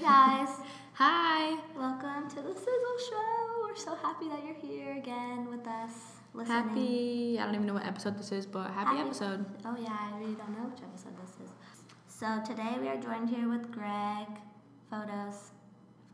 guys, Hi. welcome to the Sizzle Show. We're so happy that you're here again with us, listening. Happy. I don't even know what episode this is, but happy, Happy- episode. Oh yeah, I really don't know which episode this is. So today we are joined here with Greg. Fotos.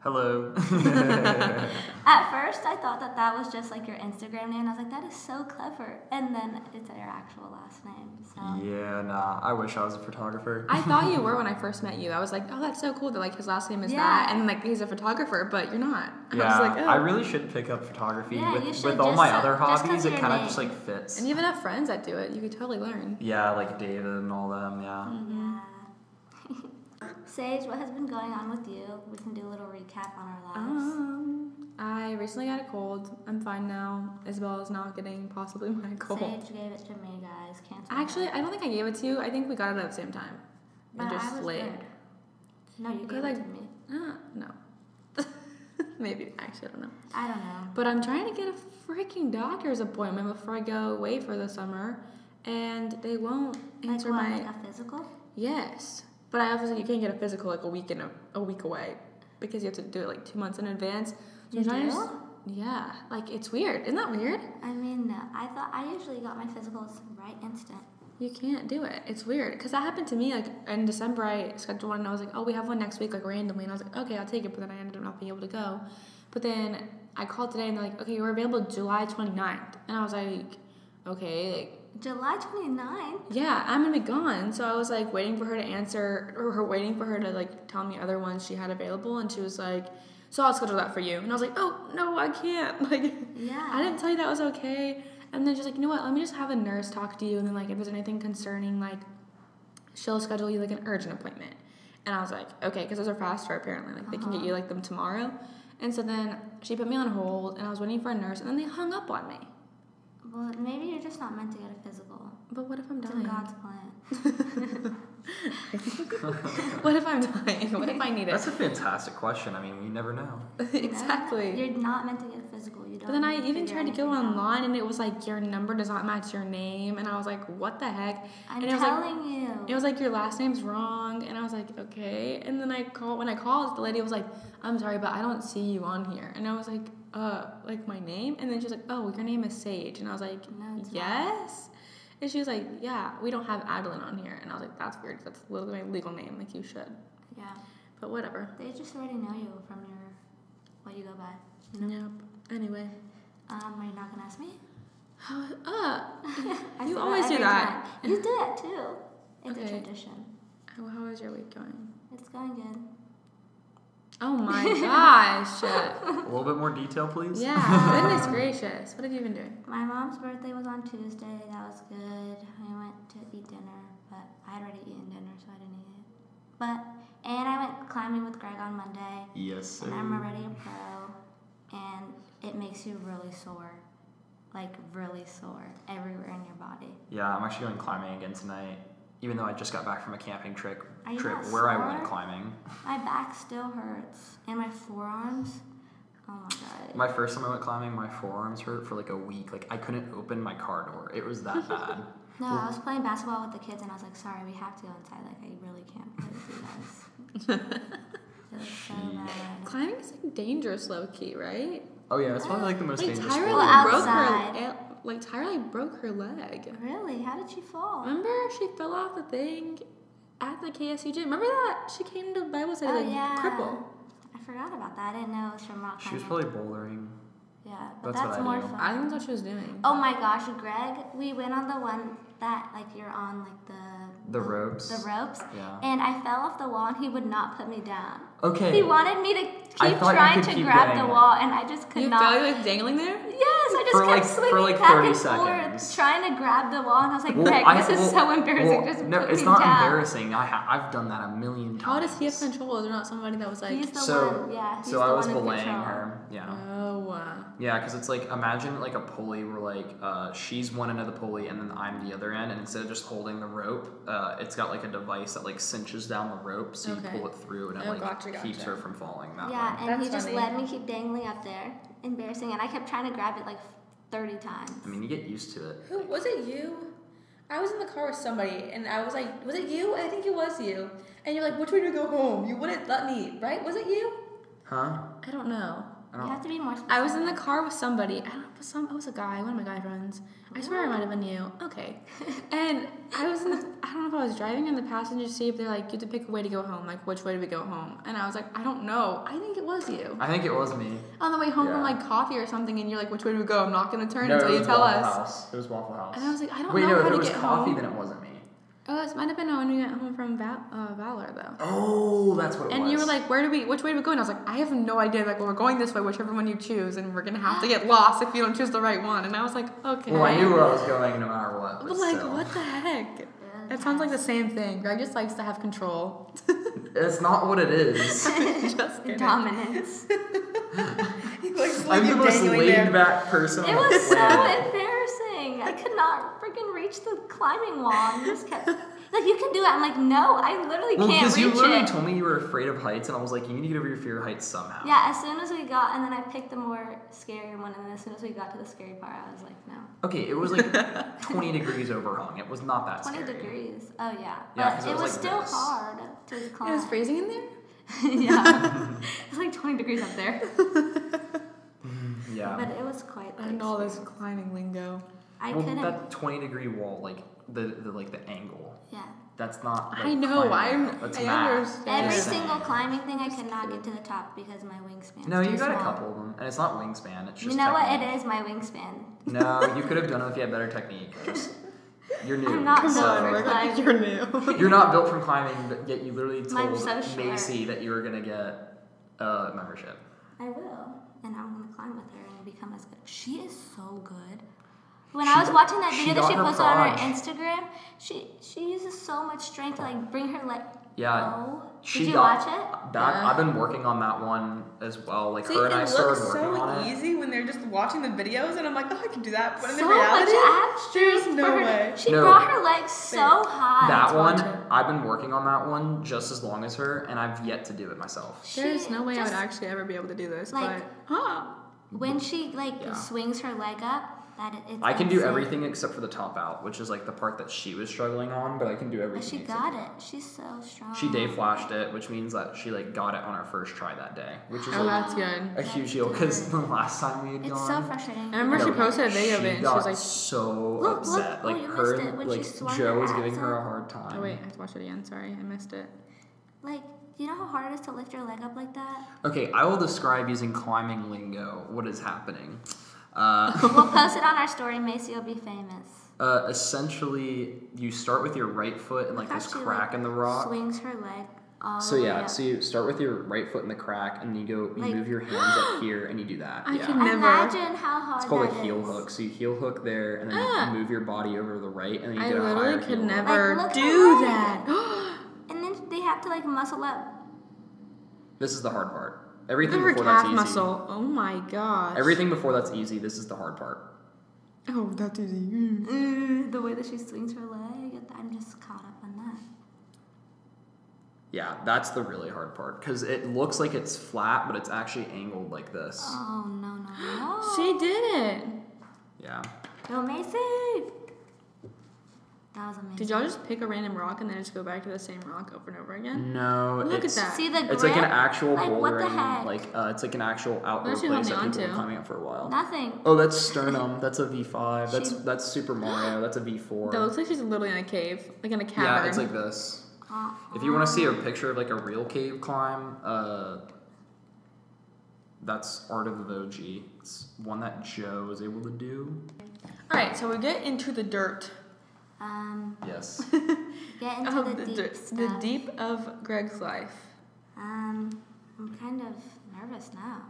Hello. At first, I thought that that was just like your Instagram name. I was like, that is so clever. And then it's your actual last name. So yeah, nah. I wish I was a photographer. I thought you were when I first met you. I was like, oh, that's so cool that like his last name is Yeah. that, and like he's a photographer, but you're not. I yeah, was like, oh. I really should pick up photography. Yeah, you with should with all my so- other hobbies, it kind of just like fits. And you even have friends that do it. You could totally learn. yeah, like David and all them. Yeah. yeah. Sage, what has been going on with you? We can do a little recap on our lives. Um, I recently got a cold. I'm fine now. Isabel is now getting possibly my cold. Sage gave it to me, guys. Cancel. Actually, I don't think I gave it to you. I think we got it at the same time. but It just I was late. good. No, you gave like- it to me. Uh, no. Maybe. Actually, I don't know. I don't know. But I'm trying to get a freaking doctor's appointment before I go away for the summer, and they won't Like answer what? my Like a physical? yes. But I obviously you can't get a physical like a week in a, a week away because you have to do it like two months in advance. You do? Yeah, like it's weird. Isn't that weird? I mean. I thought I usually got my physicals right instant. You can't do it. It's weird because that happened to me. Like in December, I scheduled one and I was like, "Oh, we have one next week," like randomly, and I was like, "Okay, I'll take it." But then I ended up not being able to go. But then I called today and they're like, "Okay, we're available July 29th," and I was like, "Okay, like, July 29th? yeah, I'm gonna be gone." So I was like waiting for her to answer, or her waiting for her to like tell me other ones she had available, and she was like, "So I'll schedule that for you," and I was like, "Oh no, I can't!" Like, Yeah. I didn't tell you that was okay. And then she's like, you know what? Let me just have a nurse talk to you, and then like if there's anything concerning, like she'll schedule you like an urgent appointment. And I was like, okay, because those are faster apparently. Like they can get uh-huh. you like them tomorrow. And so then she put me on hold, and I was waiting for a nurse, and then they hung up on me. Well, maybe you're just not meant to get a physical. But what if I'm dying? in God's plan. what if I'm dying? What if I need it? That's a fantastic question. I mean, you never know. exactly. You're not meant to get a physical. You don't. But then I even tried to go anything out. online, and it was like your number does not match your name, and I was like, what the heck? I'm and it was like, telling you. It was like your last name's wrong, and I was like, okay. And then I called when I called, the lady was like, I'm sorry, but I don't see you on here. And I was like, uh, like my name. And then she's like, oh, your name is Sage. And I was like, No, it's not. yes. And she was like, yeah, we don't have Adeline on here. And I was like, that's weird. That's literally my legal name. Like you should. yeah. But whatever. They just already know you from your what you go by. You know. Yep. Anyway. Um, are you not gonna ask me? How? Uh, You always do every that. time. You do it too. It's Okay. a tradition. how, how is your week going? It's going good. Oh my gosh. A little bit more detail, please. yeah. Goodness gracious. What have you been doing? My mom's birthday was on Tuesday. That was good. I went to eat dinner, but I had already eaten dinner, so I didn't eat it. But and I went climbing with Greg on Monday, Yes. Sir. and I'm already a pro, and it makes you really sore, like really sore everywhere in your body. Yeah, I'm actually going climbing again tonight. Even though I just got back from a camping trip, Are trip not where I went climbing. My back still hurts, and my forearms. Oh my god. My first time I went climbing, my forearms hurt for like a week. Like I couldn't open my car door. It was that bad. No, I was playing basketball with the kids, and I was like, "Sorry, we have to go inside. Like, I really can't play with you guys." so bad. Climbing is like dangerous, low key, right? Oh yeah, it's probably like the most Like dangerous. Tyra sport. Well, like, broke her. Like Tyra like broke her leg. Really? How did she fall? Remember she fell off the thing at the KSU gym. Remember that she came to Bible study Oh, like yeah. cripple. I forgot about that. I didn't know it was from rock She was probably bouldering. Yeah, but That's that's, what I more do. fun. I think that's what she was doing. Oh my gosh, Greg, we went on the one that like you're on like the The ropes. The ropes. Yeah. And I fell off the wall and he would not put me down. Okay. He wanted me to keep trying to keep grab the it. wall and I just could you not. felt like dangling there? Yes, I just For kept like- for swinging like back 30 and seconds. forth, trying to grab the wall, and I was like, Well, Greg, I- this is so embarrassing. well, just no, it's not down. embarrassing. I ha- I've done that a million times. How does he have control? Is there not somebody that was like, He's the so, one, yeah. He's so the I was one in belaying control. her. Yeah. oh, Wow. Yeah, because it's like imagine like a pulley where like uh, she's one end of the pulley and then I'm the other end, and instead of just holding the rope, uh, it's got like a device that like cinches down the rope, so Okay. you pull it through, and it Oh, like gotcha, keeps her from falling that Yeah, way. and That's he just funny. let me keep dangling up there, embarrassing, and I kept trying to grab it like 30 times. I mean, you get used to it. who was it? You? I was in the car with somebody, and I was like, "Was it you?" I think it was you. And you're like, "Which way to go home?" You wouldn't let me, right? Was it you? Huh? I don't know. I You don't. have to be more specific. I was in the car with somebody. I don't know, some. It was a guy, one of my guy friends. I swear it might have been you. Okay. And I was in the. I don't know if I was driving in the passenger seat. But they're like, you have to pick a way to go home. Like, which way do we go home? And I was like, I don't know. I think it was you. I think it was me. On the way home from like coffee or something, and you're like, which way do we go? I'm not gonna turn no, until it you was tell Waffle us. House. It was Waffle House. And I was like, I don't Wait, know no, how if to it was coffee, home. then it wasn't me. Oh, this might have been when we went home from Val- uh, Valor though. Oh, that's what it And was. you were like, where do we, which way do we go? And I was like, I have no idea. Like, well, we're going this way, whichever one you choose, and we're gonna have to get lost if you don't choose the right one. And I was like, okay. Well, I knew where I was going no matter what. But, But like, still. what the heck? Yeah. It sounds like the same thing. Greg just likes to have control. It's not what it is. just. Dominance. He likes I'm the most laid there. back person It was so planet. embarrassing. I could not freaking reach the climbing wall. And just kept like, you can do it. I'm like, no, I literally Well, can't reach it. because you literally it. told me you were afraid of heights, and I was like, you need to get over your fear of heights somehow. Yeah, as soon as we got, and then I picked the more scary one, and then as soon as we got to the scary part, I was like, no. Okay, it was like 20 degrees overhung. It was not that 20 scary. degrees. Oh, yeah. Yeah, but 'cause it it was, was like still this. hard to climb. It was freezing in there. yeah. it's like 20 degrees up there. Mm-hmm. Yeah. But it was quite I the know all this climbing lingo. I well, couldn't. that 20 degree wall, like the, the like the angle, yeah. that's not. Like, I know, climbing. I'm- That's I math. understand. Every Just saying. single climbing thing, I could not get to the top because my wingspan. No, you too got a couple of them, and it's not wingspan. It's just. You know what? It is my wingspan. No, you could have done it if you had better technique. Just you're new. I'm not Come so on, for climbing. you're new. You're not built from climbing, but yet you literally told so short. Macy that you were gonna get a membership. I will, and I'm gonna climb with her and become as good. She is so good. When She I was watching that she video that she her posted on her. Instagram, she she uses so much strength to like bring her leg. Yeah. Oh, She did you got watch it? that. Yeah. I've been working on that one as well. Like See, her and I started looks working so on it. easy when they're just watching the videos, and I'm like, oh, I can do that. But in so the reality, much ab strength. there's no her. way. She No. brought her legs so high. That one. I've been working on that one just as long as her, and I've yet to do it myself. She there's no way I would actually ever be able to do this. like- but huh? When she like Yeah. swings her leg up, that it, it's I can do insane. everything except for the top out, which is like the part that she was struggling on, but I can do everything. But everything. she got for it. She's so strong. She day flashed it, which means that she like got it on her first try that day, which is Oh, like that's good. a huge deal because the last time we had It's so gone. frustrating. I remember No, she posted a video of it, and she was like, so Look, look. upset. Oh, Like you her, missed it when she like swung Joe was giving her a hard oh, time. oh wait, I have to watch it again. Sorry, I missed it. Like, do you know how hard it is to lift your leg up like that? Okay, I will describe using climbing lingo what is happening. Uh, we'll post it on our story. Macy will be famous. uh, essentially, you start with your right foot in like this crack like, in the rock. Swings her leg all So yeah, up. so you start with your right foot in the crack, and you go, you Like- move your hands up here, and you do that. I yeah. can never- Imagine how hard It's called that a heel is. hook. So you heel hook there, and then Ah. you move your body over to the right, and then you I get a higher I literally could heel never Like, do that. And then they have to like muscle up. This is the hard part. Everything Her before calf that's easy. muscle. Oh my gosh. Everything before that's easy. This is the hard part. Oh, that's easy. Mm. Mm, the way that she swings her leg, I'm just caught up on that. Yeah, that's the really hard part because it looks like it's flat, but it's actually angled like this. Oh no no no! She did it. Yeah. Go Macy! That was amazing. Did y'all just pick a random rock and then just go back to the same rock over and over again? No, Look at it's, that. see the grip? It's like an actual Like, what the bouldering, heck? like uh, it's like an actual outdoor What is she place that people have onto? been climbing up for a while. Nothing. Oh, that's sternum. That's a V5. That's She- that's Super Mario. That's a V4. That looks like she's literally in a cave, like in a cavern. yeah, it's like this. Uh, If you want to see a picture of like a real cave climb, uh, that's Art of the Voji. It's one that Joe was able to do. All right, so we get into the dirt. Um, Yes. get into Of the, deep dirt- stuff. the deep of Greg's life. Um, I'm kind of nervous now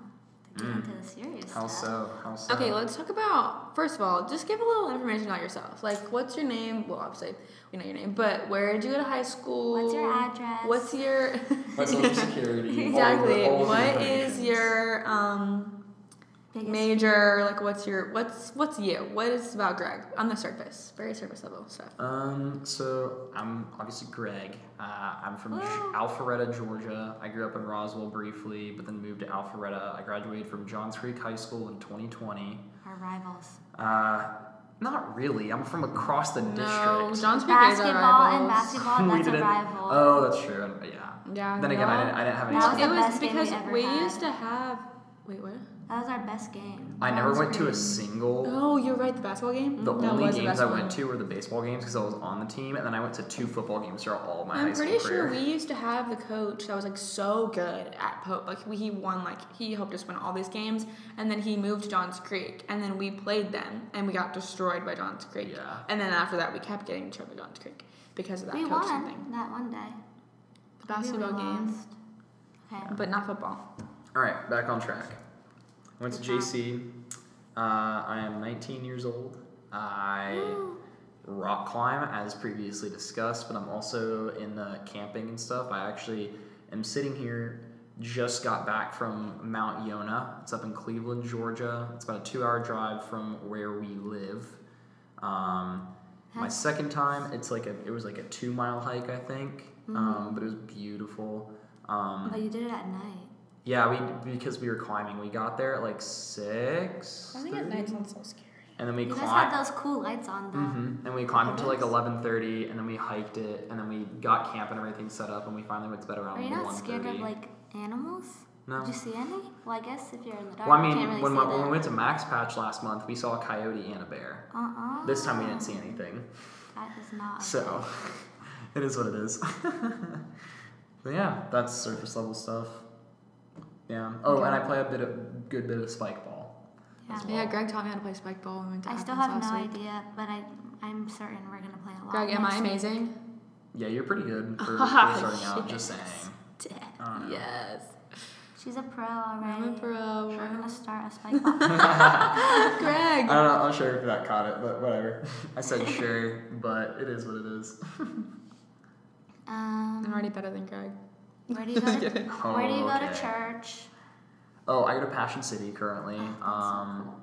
to get Mm. into the serious How stuff. so? How so? Okay, let's talk about first of all, just give a little information about yourself. Like, what's your name? Well, obviously we know your name, but where did you go to high school? What's your address? What's your My social security. exactly? all the- all the What is your um Biggest major? Like, what's your what's what's you? What is about Greg on the surface? Very surface level stuff. Um, so I'm obviously Greg. Uh, I'm from G- Alpharetta, Georgia. I grew up in Roswell briefly, but then moved to Alpharetta. I graduated from Johns Creek High School in 2020. Our rivals. Uh, Not really. I'm from across the No, district. Johns Creek is our Basketball and basketball, We that's a didn't- rival. Oh, that's true. Yeah. Yeah. Then again, I didn't, I didn't have any. That was it was best game we because ever we had. used to have. Wait, what? That was our best game. I never John's went to a single. Oh, you're right. The basketball game. The mm-hmm. that only was the games best I one. went to were the baseball games because I was on the team, and then I went to two football games throughout all of my I'm pretty sure career. we used to have the coach that was like so good at Pope. Like we, he won like he helped us win all these games, and then he moved to Johns Creek, and then we played them, and we got destroyed by Johns Creek. Yeah. And then after that, we kept getting destroyed by Johns Creek because of that We coach won something. that one day. The basketball game. Okay. but not football. All right, back on track. I Went to JC. Uh, I am 19 years old. I rock climb as previously discussed, but I'm also in the camping and stuff. I actually am sitting here. Just got back from Mount Yonah. It's up in Cleveland, Georgia. It's about a two-hour drive from where we live. Um, my second time, it's like a it was like a two-mile hike, I think, um, but it was beautiful. Um, But you did it at night. Yeah, we because we were climbing. We got there at like six. I think at night sounds so scary. And then we You guys climbed. had those cool lights on though. hmm And we climbed up to like eleven thirty, and then we hiked it, and then we got camp and everything set up, and we finally went to bed around Are you one not scared thirty. of like animals? No. Did you see any? Well, I guess if you're in the dark, Well, I you mean, can't really when, see when we went to Max Patch last month, we saw a coyote and a bear. Uh-uh. This time we didn't see anything. That is not. So, it is what it is. but yeah, that's surface level stuff. Yeah. Oh, and I play a bit of good bit of spike ball. Yeah. Yeah, Greg taught me how to play spike ball. when We went to I still have no week. idea, but I I'm certain we're gonna play a lot. Greg, am I next week. amazing? Yeah, you're pretty good for, for starting out. Just saying. I don't know. Yes. She's a pro already. I'm a pro. We're gonna start a spike ball. Greg. I don't know. I'm not sure if that caught it, but whatever. I said sure, but it is what it is. Um, I'm already better than Greg. where do you go? To, where do you go to church? Oh, I go to Passion City currently. Oh, that's so um,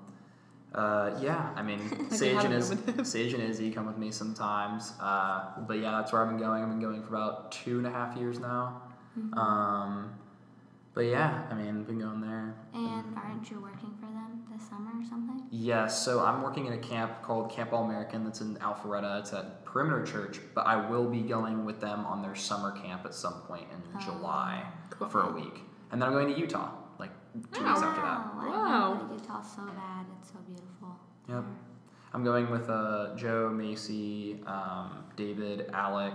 uh, yeah, I mean, Sage and to Iz- go with him. Sage and Izzy come with me sometimes. Uh, but yeah, that's where I've been going. I've been going for about two and a half years now. Mm-hmm. Um, but yeah, I mean, been going there. And aren't you working for them this summer or something? Yes, so I'm working in a camp called Camp All American that's in Alpharetta. It's at Perimeter Church, but I will be going with them on their summer camp at some point in Oh. July Cool. for a week. And then I'm going to Utah, like two weeks after that. Wow, I Wow. want to Utah so bad. It's so beautiful. Yep. I'm going with uh, Joe, Macy, um, David, Alec,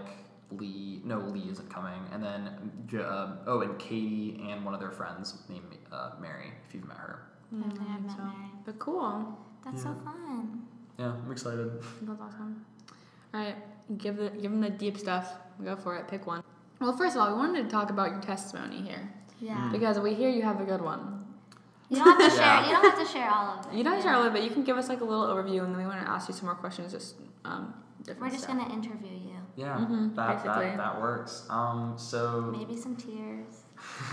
Lee. No, Lee isn't coming. And then, uh, oh, and Katie and one of their friends named uh, Mary, if you've met her. I don't I've met so. Mary. But cool. That's so fun. Yeah, I'm excited. That's awesome. All right, give the give them the deep stuff. Go for it. Pick one. Well, first of all, we wanted to talk about your testimony here Yeah. because we hear you have a good one. You don't have to share. Yeah. You don't have to share all of it. You don't yeah. share a little bit. You can give us like a little overview, and then we want to ask you some more questions. Just um, different We're just stuff. gonna interview you. Yeah, Mhm, that, that that works. Um, so Maybe some tears.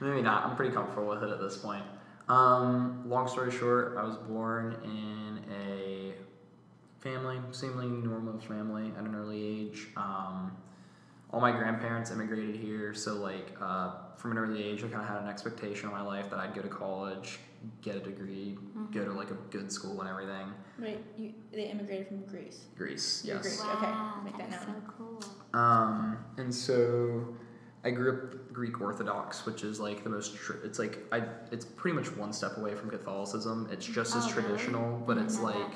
maybe not. I'm pretty comfortable with it at this point. Um, long story short, I was born in a family, seemingly normal family at an early age. Um, all my grandparents immigrated here, so like uh, from an early age, I kind of had an expectation in my life that I'd go to college, get a degree, go to like a good school and everything. Wait, you, they immigrated from Greece. Greece, You're yes. Okay, make that that is so cool. Um, and so I grew up Greek Orthodox, which is like the most. Tr- it's like I. It's pretty much one step away from Catholicism. It's just as Oh, really? traditional, but it's like,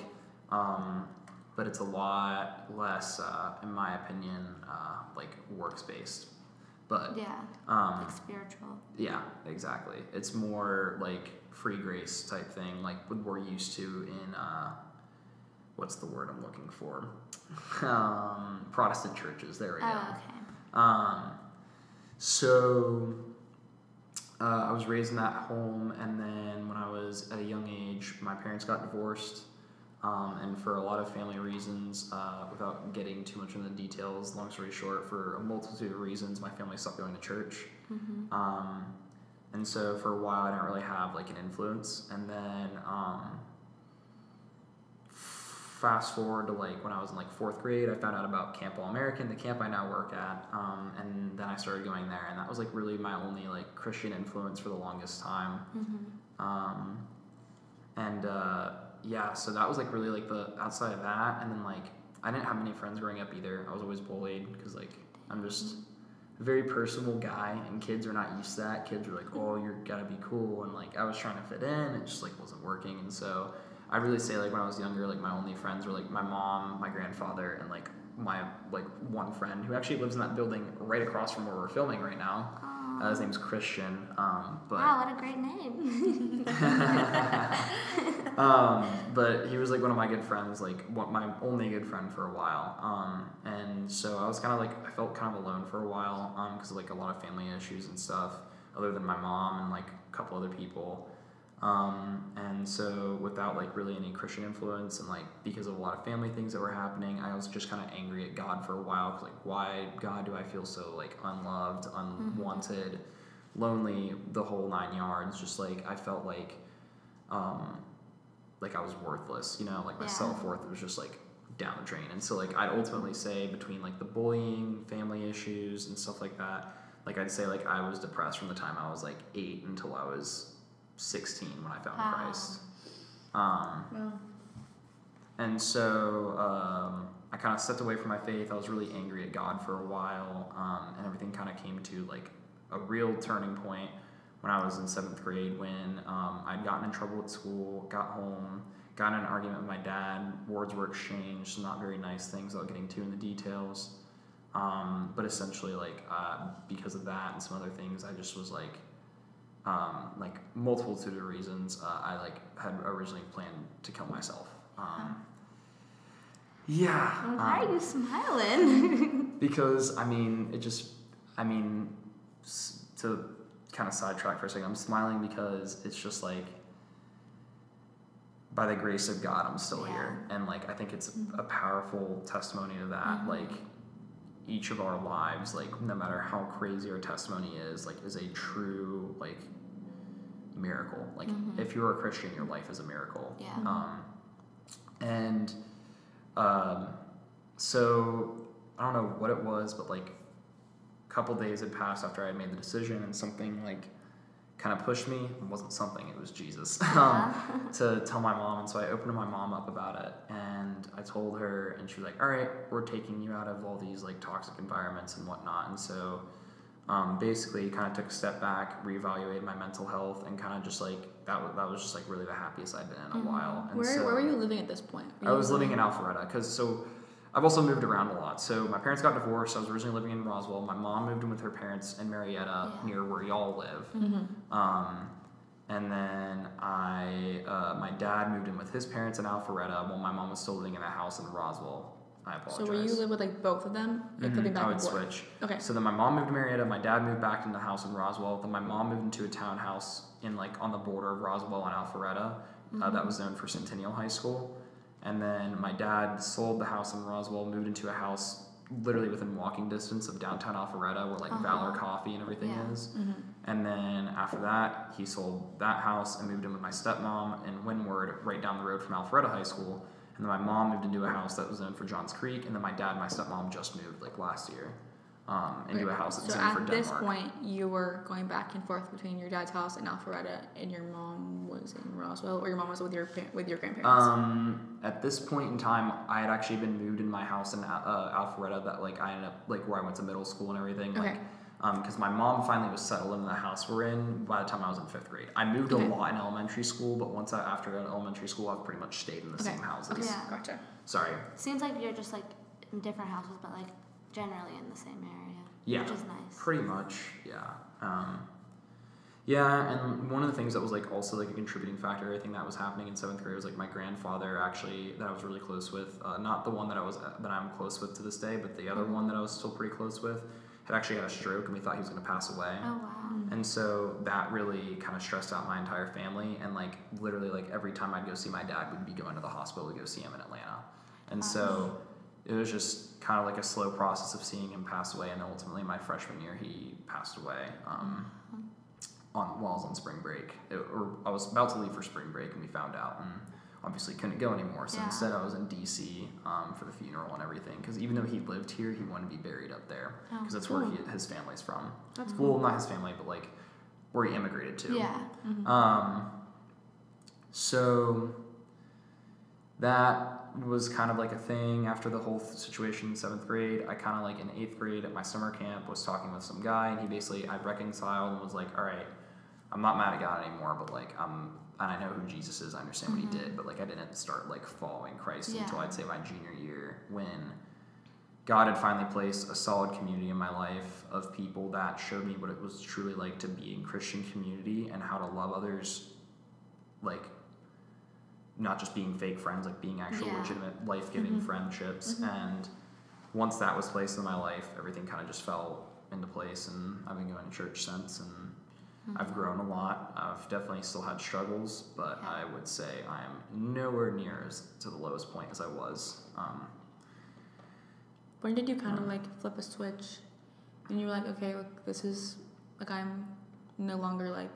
um, but it's a lot less, uh, in my opinion, uh, like works based. But Yeah, um, like spiritual. yeah, exactly. It's more like free grace type thing, like what we're used to in uh, what's the word I'm looking for? um, Protestant churches. There we go. Oh, okay. Um, so uh, I was raised in that home, and then when I was at a young age, my parents got divorced. Um, and for a lot of family reasons, uh, without getting too much into the details, long story short, for a multitude of reasons, my family stopped going to church. Mm-hmm. Um, and so for a while, I didn't really have like an influence. And then um, fast forward to like when I was in like fourth grade, I found out about Camp All American, the camp I now work at. Um, and then I started going there, and that was like really my only like Christian influence for the longest time. Mm-hmm. Um, and uh, yeah, so that was like really like the outside of that, and then like I didn't have many friends growing up either. I was always bullied because like I'm just a very personable guy, and kids are not used to that. Kids are like, hmm. oh, you're gotta be cool, and like I was trying to fit in, it just like wasn't working, and so I really say like when I was younger, like my only friends were like my mom, my grandfather, and like my like one friend who actually lives in that building right across from where we're filming right now. Uh, his name's Christian. Um, but wow, what a great name. um, but he was like one of my good friends, like one, my only good friend for a while. Um, and so I was kind of like I felt kind of alone for a while because of like a lot of family issues and stuff, other than my mom and like a couple other people. Um, and so without like really any Christian influence and like because of a lot of family things that were happening, I was just kind of angry at God for a while. Cause like, why God do I feel so like unloved, unwanted, lonely, the whole nine yards? Just like I felt like, um, like I was worthless. You know, like my Yeah. self worth was just like down the drain. And so like I'd ultimately say between like the bullying, family issues, and stuff like that. Like I'd say like I was depressed from the time I was like eight until I was 16 when I found Wow. Christ. Um, Well, and so um, I kind of stepped away from my faith. I was really angry at God for a while, um, and everything kind of came to like a real turning point when I was in seventh grade when um, I'd gotten in trouble at school, got home, got in an argument with my dad. Words were exchanged, not very nice things without getting too in the details. Um, but essentially, like uh, because of that and some other things, I just was like, um, like multitude of reasons. Uh, I like had originally planned to kill myself. Um, yeah. Why um, are you smiling? because I mean, it just, I mean, to kind of sidetrack for a second, I'm smiling because it's just like, by the grace of God, I'm still here, and like I think it's a powerful testimony to that. Like each of our lives, like no matter how crazy our testimony is, like is a true like miracle. Like if you're a Christian, your life is a miracle. Yeah. Um, and um, so I don't know what it was, but like a couple days had passed after I had made the decision, and something like kind of pushed me. It wasn't something; it was Jesus. um, to tell my mom, and so I opened my mom up about it, and I told her, and she was like, "All right, we're taking you out of all these like toxic environments and whatnot." And so, um, basically, kind of took a step back, reevaluated my mental health, and kind of just like that. Was, that was just like really the happiest I've been in a while. And where, so, where were you living at this point? I was living in Alpharetta because so I've also moved around a lot. So my parents got divorced. I was originally living in Roswell. My mom moved in with her parents in Marietta, Yeah. near where y'all live. Mm-hmm. Um, and then I, uh, my dad moved in with his parents in Alpharetta while my mom was still living in a house in Roswell. I apologize. So were you live with like both of them? Like Mhm, living back I would and forth? switch. Okay. So then my mom moved to Marietta. My dad moved back into the house in Roswell. Then my mom moved into a townhouse in like on the border of Roswell and Alpharetta. Uh, that was known for Centennial High School. And then my dad sold the house in Roswell, moved into a house literally within walking distance of downtown Alpharetta, where like Uh-huh. Valor Coffee and everything Yeah. is. Mm-hmm. And then after that, he sold that house and moved in with my stepmom in Windward, right down the road from Alpharetta High School. And then my mom moved into a house that was in for Johns Creek. And then my dad and my stepmom just moved like last year um, into a house that's So zoned for at this Denmark. point, you were going back and forth between your dad's house in Alpharetta, and your mom was in Roswell, or your mom was with your with your grandparents. Um, at this point in time, I had actually been moved in my house in uh, Alpharetta that like I ended up like where I went to middle school and everything. Like, Okay. um, because my mom finally was settled in the house we're in by the time I was in fifth grade. I moved Okay. a lot in elementary school, but once I, after elementary school, I've pretty much stayed in the Okay. same houses. okay, Yeah. gotcha. Sorry. Seems like you're just like in different houses, but like generally in the same area. Yeah. Which is nice. Pretty much, yeah. Um, yeah, and one of the things that was like also like a contributing factor, I think that was happening in seventh grade was like my grandfather actually that I was really close with, uh, not the one that I was that I'm close with to this day, but the other one that I was still pretty close with, had actually had a stroke and we thought he was going to pass away. Oh wow. And so that really kind of stressed out my entire family. And like literally, like every time I'd go see my dad, we'd be going to the hospital to go see him in Atlanta. And so it was just kind of like a slow process of seeing him pass away. And then ultimately, my freshman year, he passed away um, on while I was on spring break. It, or I was about to leave for spring break, and we found out. And obviously couldn't go anymore. So Yeah. instead, I was in DC um, for the funeral and everything. Because even though he lived here, he wanted to be buried up there Oh, because that's where he, his family's from. That's Well, not his family, but like where he immigrated to. Yeah. Um. So, that was kind of like a thing after the whole situation in seventh grade. I kind of like in eighth grade at my summer camp was talking with some guy, and he basically I reconciled and was like, all right, I'm not mad at God anymore, but like I'm and I know who Jesus is. I understand what he mm-hmm. did, but like I didn't start like following Christ Yeah. until I'd say my junior year when God had finally placed a solid community in my life of people that showed me what it was truly like to be in Christian community and how to love others, like not just being fake friends, like being actual Yeah. legitimate life giving mm-hmm. friendships. Mm-hmm. And once that was placed in my life, everything kind of just fell into place. And I've been going to church since, and mm-hmm. I've grown a lot. I've definitely still had struggles, but Yeah. I would say I am nowhere near as to the lowest point as I was. Um, When did you kind of like flip a switch and you were like, okay, look, this is like I'm no longer like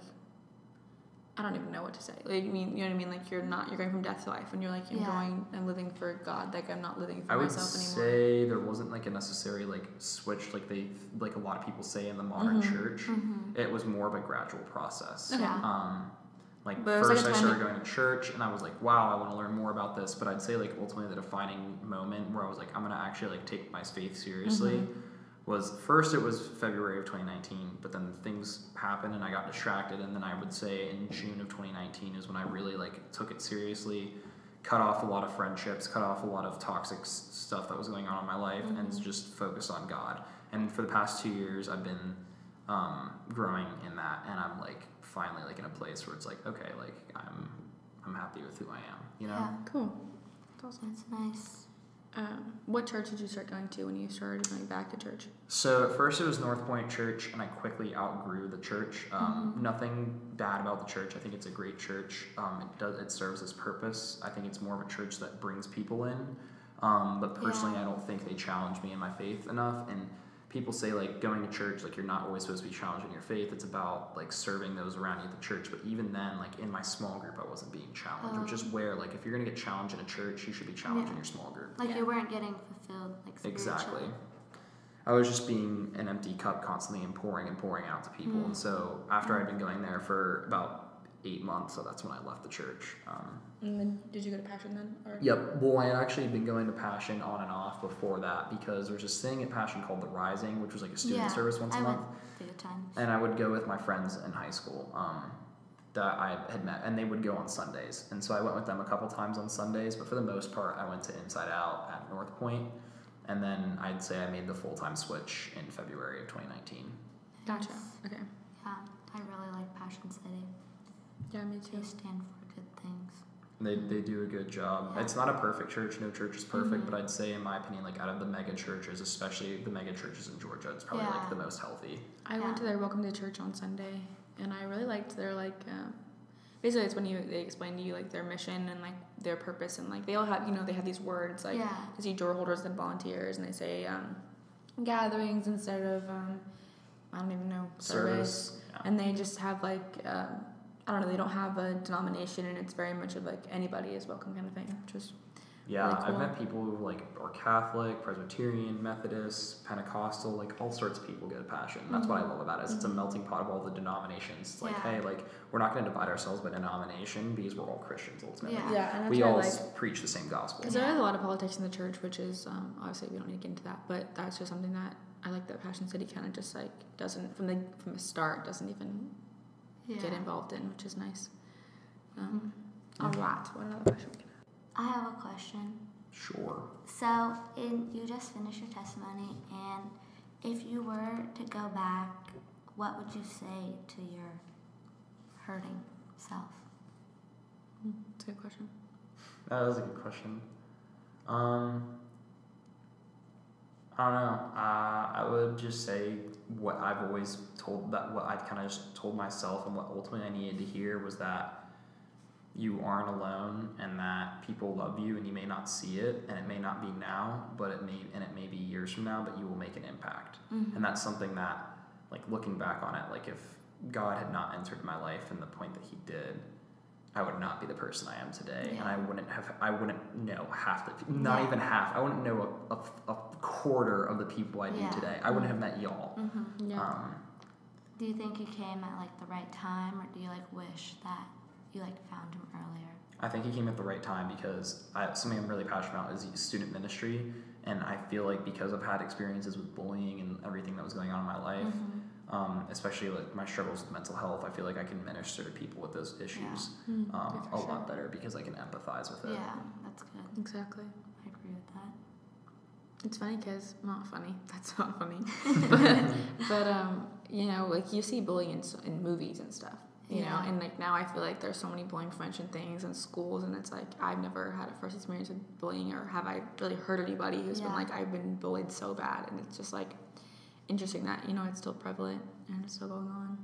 I don't even know what to say. Like, you mean, you know what I mean? Like you're not, you're going from death to life, and you're like, I'm Yeah. going, I'm living for God. Like I'm not living for I would myself anymore. say there wasn't like a necessary like switch like they like a lot of people say in the modern Mhm. church. Mm-hmm. It was more of a gradual process. Okay. Yeah. Um, like But it like, first a I time started going to church and I was like, wow, I want to learn more about this. But I'd say like ultimately the defining moment where I was like, I'm gonna actually like take my faith seriously Mm-hmm. Was first it was February of 2019, but then things happened and I got distracted. And then I would say in June of 2019 is when I really like took it seriously, cut off a lot of friendships, cut off a lot of toxic s- stuff that was going on in my life, and Mm-hmm. just focused on God. And for the past two years, I've been um, growing in that, and I'm like finally like in a place where it's like, okay, like I'm I'm happy with who I am, you know. Yeah, Cool. That's awesome. that's nice. Um, what church did you start going to when you started going back to church? So at first it was North Point Church, and I quickly outgrew the church. Um, Nothing bad about the church. I think it's a great church. Um, it does it serves its purpose. I think it's more of a church that brings people in. Um, but personally, Yeah. I don't think they challenge me in my faith enough. And people say like going to church, like you're not always supposed to be challenging your faith. It's about like serving those around you at the church. But even then, like in my small group, I wasn't being challenged, which is oh. where like if you're gonna get challenged in a church, you should be challenged in your small group. Like Yeah. you weren't getting fulfilled, like Exactly. I was just being an empty cup constantly and pouring and pouring out to people. Mm. And so after I'd been going there for about eight months, so that's when I left the church. Um, And then did you go to Passion then? Or? yep. Well, I had actually been going to Passion on and off before that because there was this thing at Passion called The Rising, which was like a student Yeah, service once a I month. went a. And I would go with my friends in high school um, that I had met, and they would go on Sundays. And so I went with them a couple times on Sundays, but for the most part, I went to Inside Out at North Point. And then I'd say I made the full time switch in February of 2019. Gotcha. Okay. Yeah, I really like Passion City. Yeah, me too. They stand for good things. They, they do a good job. Yeah. It's not a perfect church. No church is perfect, Mhm. but I'd say, in my opinion, like out of the mega churches, especially the mega churches in Georgia, it's probably Yeah. like the most healthy. I Yeah. went to their Welcome to Church on Sunday, and I really liked their like. Um, basically, it's when you they explain to you like their mission and like their purpose, and like they all have you know they have these words like yeah. I see door holders and volunteers, and they say um, gatherings instead of um, I don't even know service, Service. Yeah. and they just have like um, I don't know they don't have a denomination, and it's very much of like anybody is welcome kind of thing, which is Yeah, really I've met people who like are Catholic, Presbyterian, Methodist, Pentecostal, like all sorts of people get a passion. That's what I love about it. Is it's a melting pot of all the denominations. It's like, Yeah. hey, like we're not going to divide ourselves by denomination because we're all Christians ultimately. Yeah. yeah, and that's We all like preach the same gospel. Because there is a lot of politics in the church, which is um, obviously we don't need to get into that, but that's just something that I like that Passion City kind of just like doesn't from the from the start doesn't even Yeah. get involved in, which is nice. Um, Yeah. All right, what another question? we can I have a question. Sure. So, in you just finished your testimony, and if you were to go back, what would you say to your hurting self? have? That's a good question. That was a good question. Um, I don't know. Uh, I would just say what I've always told that what I kind of just told myself and what ultimately I needed to hear was that you aren't alone and that people love you and you may not see it and it may not be now but it may and it may be years from now but you will make an impact Mm-hmm. and that's something that like looking back on it like if god had not entered my life in the point that he did i would not be the person i am today and i wouldn't have i wouldn't know half the not Yeah. even half i wouldn't know a, a, a quarter of the people i do Yeah. today i wouldn't have met y'all Mm-hmm. Yeah. um, Do you think you came at like the right time, or do you like wish that you like found him earlier? I think he came at the right time because I, something I'm really passionate about is student ministry, and I feel like because I've had experiences with bullying and everything that was going on in my life, Mhm. um, especially like my struggles with mental health, I feel like I can minister to people with those issues Mm, um, a sure. lot better because I can empathize with it. Yeah, that's good. Exactly. I agree with that. It's funny because not funny. That's not funny. but but um, you know, like you see bullying in, in movies and stuff. You know, and like now I feel like there's so many bullying prevention things in schools, and it's like I've never had a first experience with bullying, or have I really hurt anybody who's been like I've been bullied so bad, and it's just like interesting that you know it's still prevalent and it's still going on.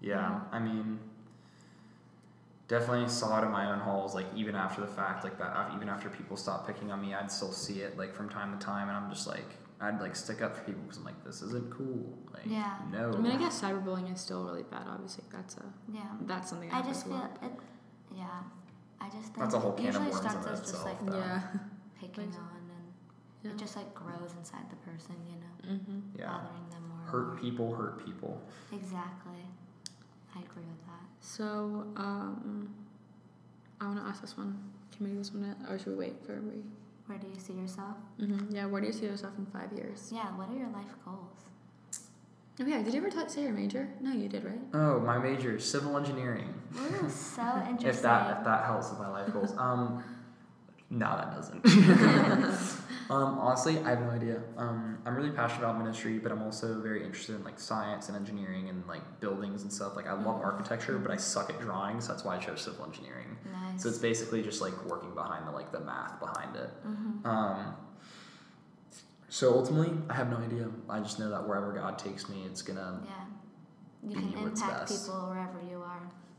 Yeah, I mean, definitely saw it in my own halls. Like even after the fact, like that, af- even after people stopped picking on me, I'd still see it like from time to time, and I'm just like, I'd like stick up for people because I'm like, this isn't cool. Like, Yeah. no. I mean, I guess cyberbullying is still really bad. Obviously, that's a Yeah. that's something. That I just a feel it. Yeah. I just think That's a whole it can of usually worms in starts as just itself, like though. Yeah. picking Like- on and Yeah. it just like grows inside the person, you know, mm-hmm. yeah, bothering them more. hurt more. people hurt people. Exactly. I agree with that. So, um, I want to ask this one. Can we do this one yet, or should we wait for everybody? Where do you see yourself? Mm-hmm. Yeah. Where do you see yourself in five years? Yeah. What are your life goals? Oh yeah. Did you ever t- say your major? No, you did, right? Oh, my major, civil engineering. Ooh, so interesting. If that if that helps with my life goals. Um, no, that doesn't. um, honestly, I have no idea. Um, I'm really passionate about ministry, but I'm also very interested in like science and engineering and like buildings and stuff. Like I love Mhm. architecture, but I suck at drawing, so that's why I chose civil engineering. nice. So it's basically just like working behind the like the math behind it. mm-hmm. Um, so ultimately, I have no idea. I just know that wherever God takes me, it's gonna Yeah. You Be can impact people wherever you.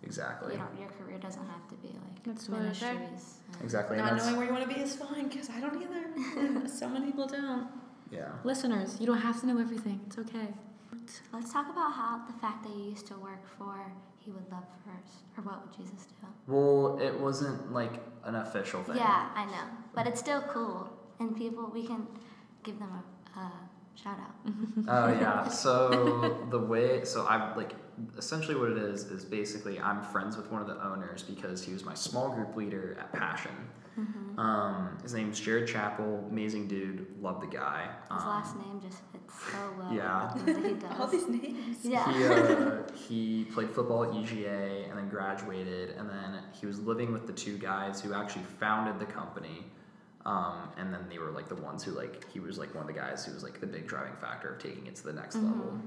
Exactly, You your career doesn't have to be like That's totally fair. ministries. and- exactly. Not knowing where you want to be is fine, because I don't either. so many people don't. yeah. Listeners, you don't have to know everything. It's okay. Let's talk about how the fact that you used to work for He Would Love First, or what would Jesus do? Well, it wasn't like an official thing. Yeah, I know, but it's still cool, and people we can give them a, a shout out. Mm-hmm. Oh yeah. So the way so I like essentially what it is is basically I'm friends with one of the owners because he was my small group leader at Passion. Mm-hmm. Um, his name's Jared Chappell. Amazing dude. Love the guy. His Um, last name just fits so well. yeah. with the he All these names. Yeah. He, uh, he played football at UGA and then graduated, and then he was living with the two guys who actually founded the company. Um, and then they were like the ones who like he was like one of the guys who was like the big driving factor of taking it to the next Mhm. level.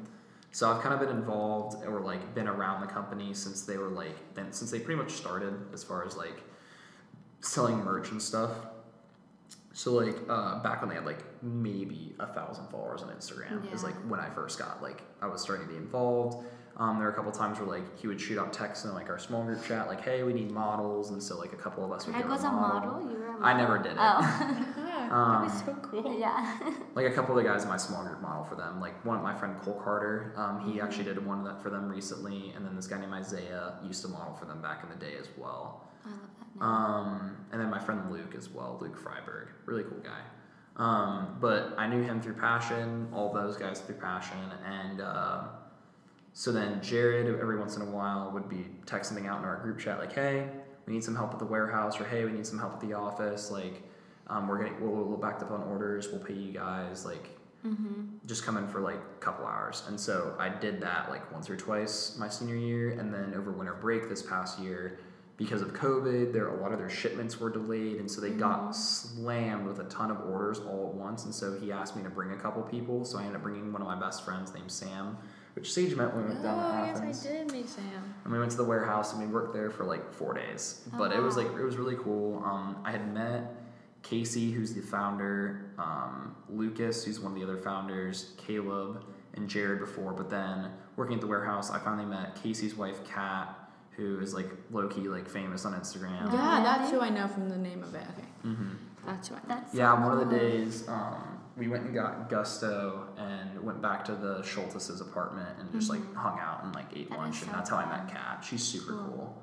So I've kind of been involved or like been around the company since they were like then since they pretty much started as far as like selling merch and stuff. So like uh, back when they had like maybe a thousand followers on Instagram is like when I first got like I was starting to be involved. Um, there were a couple times where like he would shoot out texts in like our small group chat like hey we need models and so like a couple of us would go was a model. You were a model. I never did it. Oh, that was Um, so cool. yeah. like a couple of the guys in my small group model for them. Like one, of my friend Cole Carter, um, he actually did one of that for them recently, and then this guy named Isaiah used to model for them back in the day as well. I love that name. Um, and then my friend Luke as well, Luke Freiberg, really cool guy. Um, but I knew him through Passion, all those guys through Passion, and uh, so then Jared every once in a while would be texting out in our group chat like, "Hey, we need some help at the warehouse," or "Hey, we need some help at the office." Like, um, we're getting we'll, we'll backed up on orders. We'll pay you guys. Like, mm-hmm. just come in for like a couple hours. And so I did that like once or twice my senior year. And then over winter break this past year, because of COVID, there a lot of their shipments were delayed. And so they got slammed with a ton of orders all at once. And so he asked me to bring a couple people. So I ended up bringing one of my best friends named Sam, which Sage met when we went down to Oh, yes, I did meet Sam. And we went to the warehouse and we worked there for like four days. Oh, but it was like it was really cool. Um, I had met Casey, who's the founder, um, Lucas, who's one of the other founders, Caleb, and Jared before. But then working at the warehouse, I finally met Casey's wife, Kat, who is like low key like famous on Instagram. Yeah, that's who I know from the name of it. Okay, hmm that's who I know. That's Yeah, so one of the days um, we went and got Gusto and went back to the Schultes' apartment and just like Mhm. hung out and like ate That lunch, is and so that's how I met. Kat. She's super Cool. cool.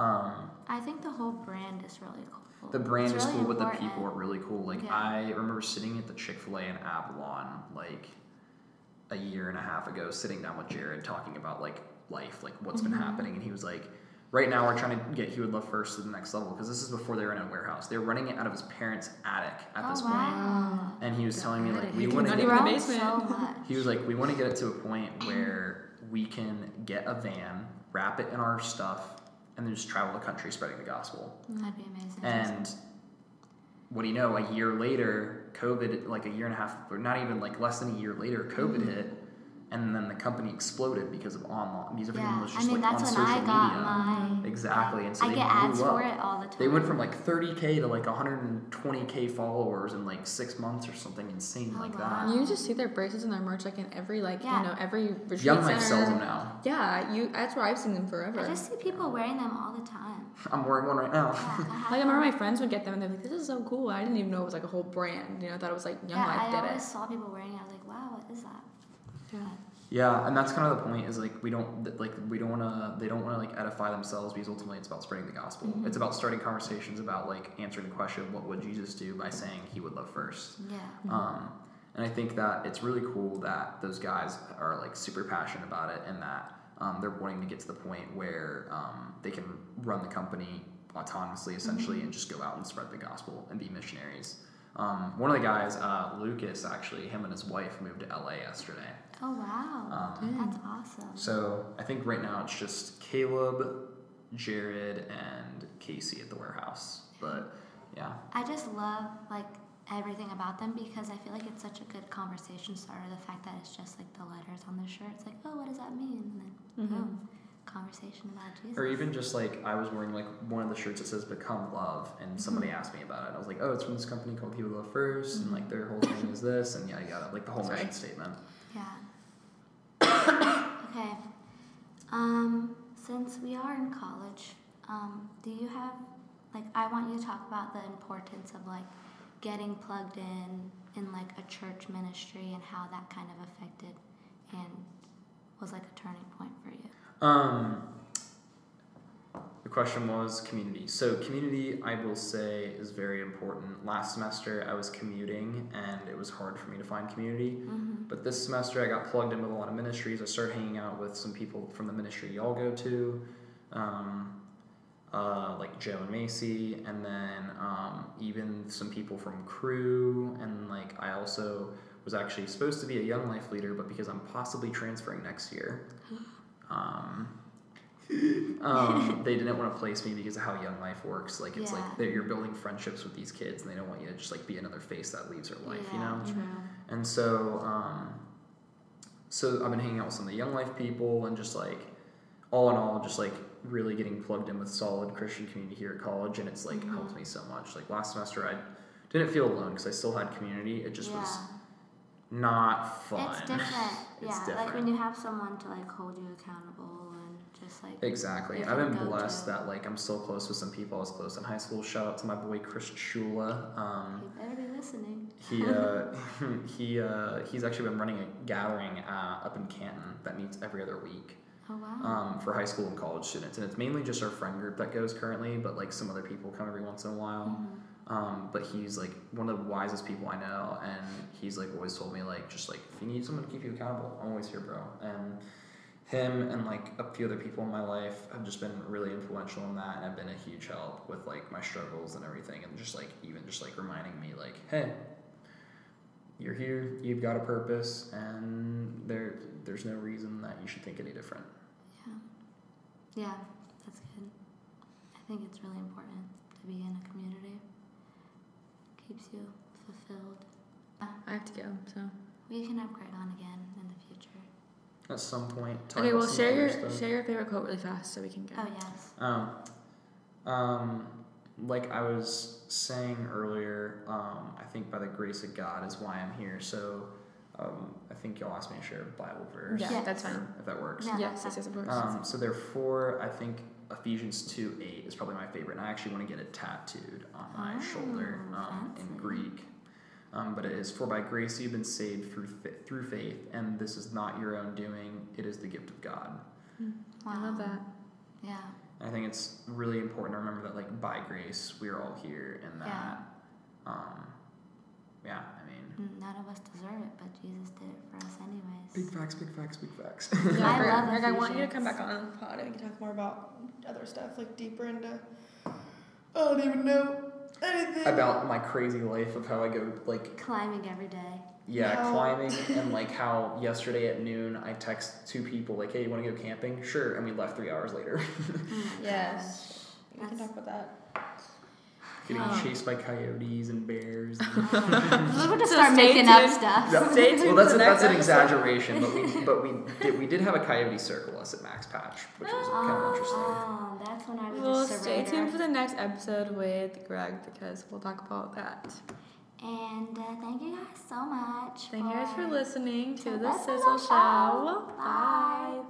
Um, I think the whole brand is really cool. The brand It's is really cool, but the people are really cool. Like Yeah. I remember sitting at the Chick Fil A in Avalon like a year and a half ago, sitting down with Jared talking about like life, like what's been Mhm. happening, and he was like, right now we're trying to get He Would Love First to the next level because this is before they were in a warehouse. They were running it out of his parents' attic at oh this point. wow. And he was The telling me like we want to cannot get even- Grown basement. so he was like, we want to get it to a point where we can get a van, wrap it in our stuff, and then just travel the country spreading the gospel. That'd be amazing. And what do you know? A year later, COVID, like a year and a half, or not even like less than a year later, COVID Mm-hmm. hit, and then the company exploded because of online. Because everyone yeah, was I just mean like that's on when social I got media. my. Exactly, and so I they get blew ads up. for it all the time. They went from like 30k to like 120k followers in like six months or something insane Oh, like wow. that. You just see their bracelets and their merch like in every like Yeah. you know every retreat Young Life center. sells them now. Yeah, you. That's where I've seen them forever. I just see people wearing them all the time. I'm wearing one right now. Yeah, I Like I remember one. my friends would get them and they're like, "This is so cool." I didn't even know it was like a whole brand. You know, I thought it was like Young yeah, Life I did always saw people wearing it. I was like, wow, what is that? Yeah. Yeah, and that's kind of the point. Is like we don't like we don't want to. They don't want to like edify themselves because ultimately it's about spreading the gospel. Mm-hmm. It's about starting conversations about like answering the question, what would Jesus do by saying He would love first. Yeah. Um, and I think that it's really cool that those guys are like super passionate about it and that um, they're wanting to get to the point where um, they can run the company autonomously, essentially, and just go out and spread the gospel and be missionaries. Um, one of the guys, uh, Lucas, actually, him and his wife moved to LA yesterday. Oh wow, Um, that's awesome. so I think right now it's just Caleb, Jared, and Casey at the warehouse. But yeah, I just love like everything about them because I feel like it's such a good conversation starter. The fact that it's just like the letters on the shirt. It's like, oh, what does that mean? And then boom, conversation about Jesus. or even just like I was wearing like one of the shirts that says "Become Love," and somebody asked me about it. I was like, "Oh, it's from this company called People Love 1st and like their whole thing is this, and yada yada, like the whole That's mission statement." Yeah. okay. Um, since we are in college, um, do you have like I want you to talk about the importance of like getting plugged in in like a church ministry and how that kind of affected and was like a turning point for you. Um, the question was community. So community, I will say, is very important. Last semester, I was commuting, and it was hard for me to find community. Mm-hmm. But this semester, I got plugged in with a lot of ministries. I started hanging out with some people from the ministry y'all go to, um, uh, like Joe and Macy, and then um, even some people from Cru. And like I also was actually supposed to be a Young Life leader, but because I'm possibly transferring next year, um, um, they didn't want to place me because of how Young Life works. Like it's Yeah. like that you're building friendships with these kids, and they don't want you to just like be another face that leaves their life. You know. True. And so, um, so I've been hanging out with some of the Young Life people, and just like, all in all, just like really getting plugged in with solid Christian community here at college, and it's like Mhm. helped me so much. Like last semester, I didn't feel alone because I still had community. It just yeah. was not fun. It's different. It's yeah. Like when you have someone to like hold you accountable and just like Exactly. I've been blessed to. that like I'm still close with some people I was close in high school. Shout out to my boy Chris Shula. Um, you better be listening. he uh, he uh, he's actually been running a gathering uh, up in Canton that meets every other week Oh wow. um, for high school and college students, and it's mainly just our friend group that goes currently, but like some other people come every once in a while. Mhm. Um, but he's like one of the wisest people I know, and he's like always told me like just like if you need someone to keep you accountable, I'm always here, bro. And him and like a few other people in my life have just been really influential in that, and have been a huge help with like my struggles and everything, and just like even just like reminding me like, hey, you're here, you've got a purpose, and there there's no reason that you should think any different. Yeah. Yeah, that's good. I think it's really important to be in a community. Keeps you fulfilled. I have to go. So We can have Greg on again in the future. At some point, talk okay, well share your stuff. share your favorite quote really fast so we can go. Oh yes. Um, um, like I was saying earlier, um, I think by the grace of God is why I'm here. So, um, I think y'all asked me to share a Bible verse. Yeah, Yes. that's fine. If that works. Yeah. Yes, yes, yes, of course. Um, so therefore, I think Ephesians two eight is probably my favorite, and I actually want to get it tattooed on my Oh, shoulder um, in. Greek. Um, but it is for by grace you've been saved through fa- through faith, and this is not your own doing; it is the gift of God. I love that. Yeah. I think it's really important to remember that, like, by grace, we are all here, and that, Yeah. um, yeah, I mean, Mm, None of us deserve it, but Jesus did it for us anyways. big facts, big facts, big facts. Yeah, I Greg, love Greg, I want you to come back on the pod and we can talk more about other stuff, like deeper into. I don't even know anything. About my crazy life of how I go like Climbing every day. yeah No. climbing and like how yesterday at noon I text two people like hey you want to go camping sure and we left three hours later Oh Yes. We can talk about that. Getting Oh. chased by coyotes and bears. gosh. We're gonna So start stay making up stuff. Yeah. Stay tuned well, that's a, that's an exaggeration, but we but we did we did have a coyote circle us at Max Patch, which was kind of interesting. Oh, that's when I was Well, just a stay tuned for the next episode with Greg because we'll talk about that. And uh, thank you guys so much. Thank you guys for listening to to the the Sizzle Sizzle Show. Show. Bye. Bye.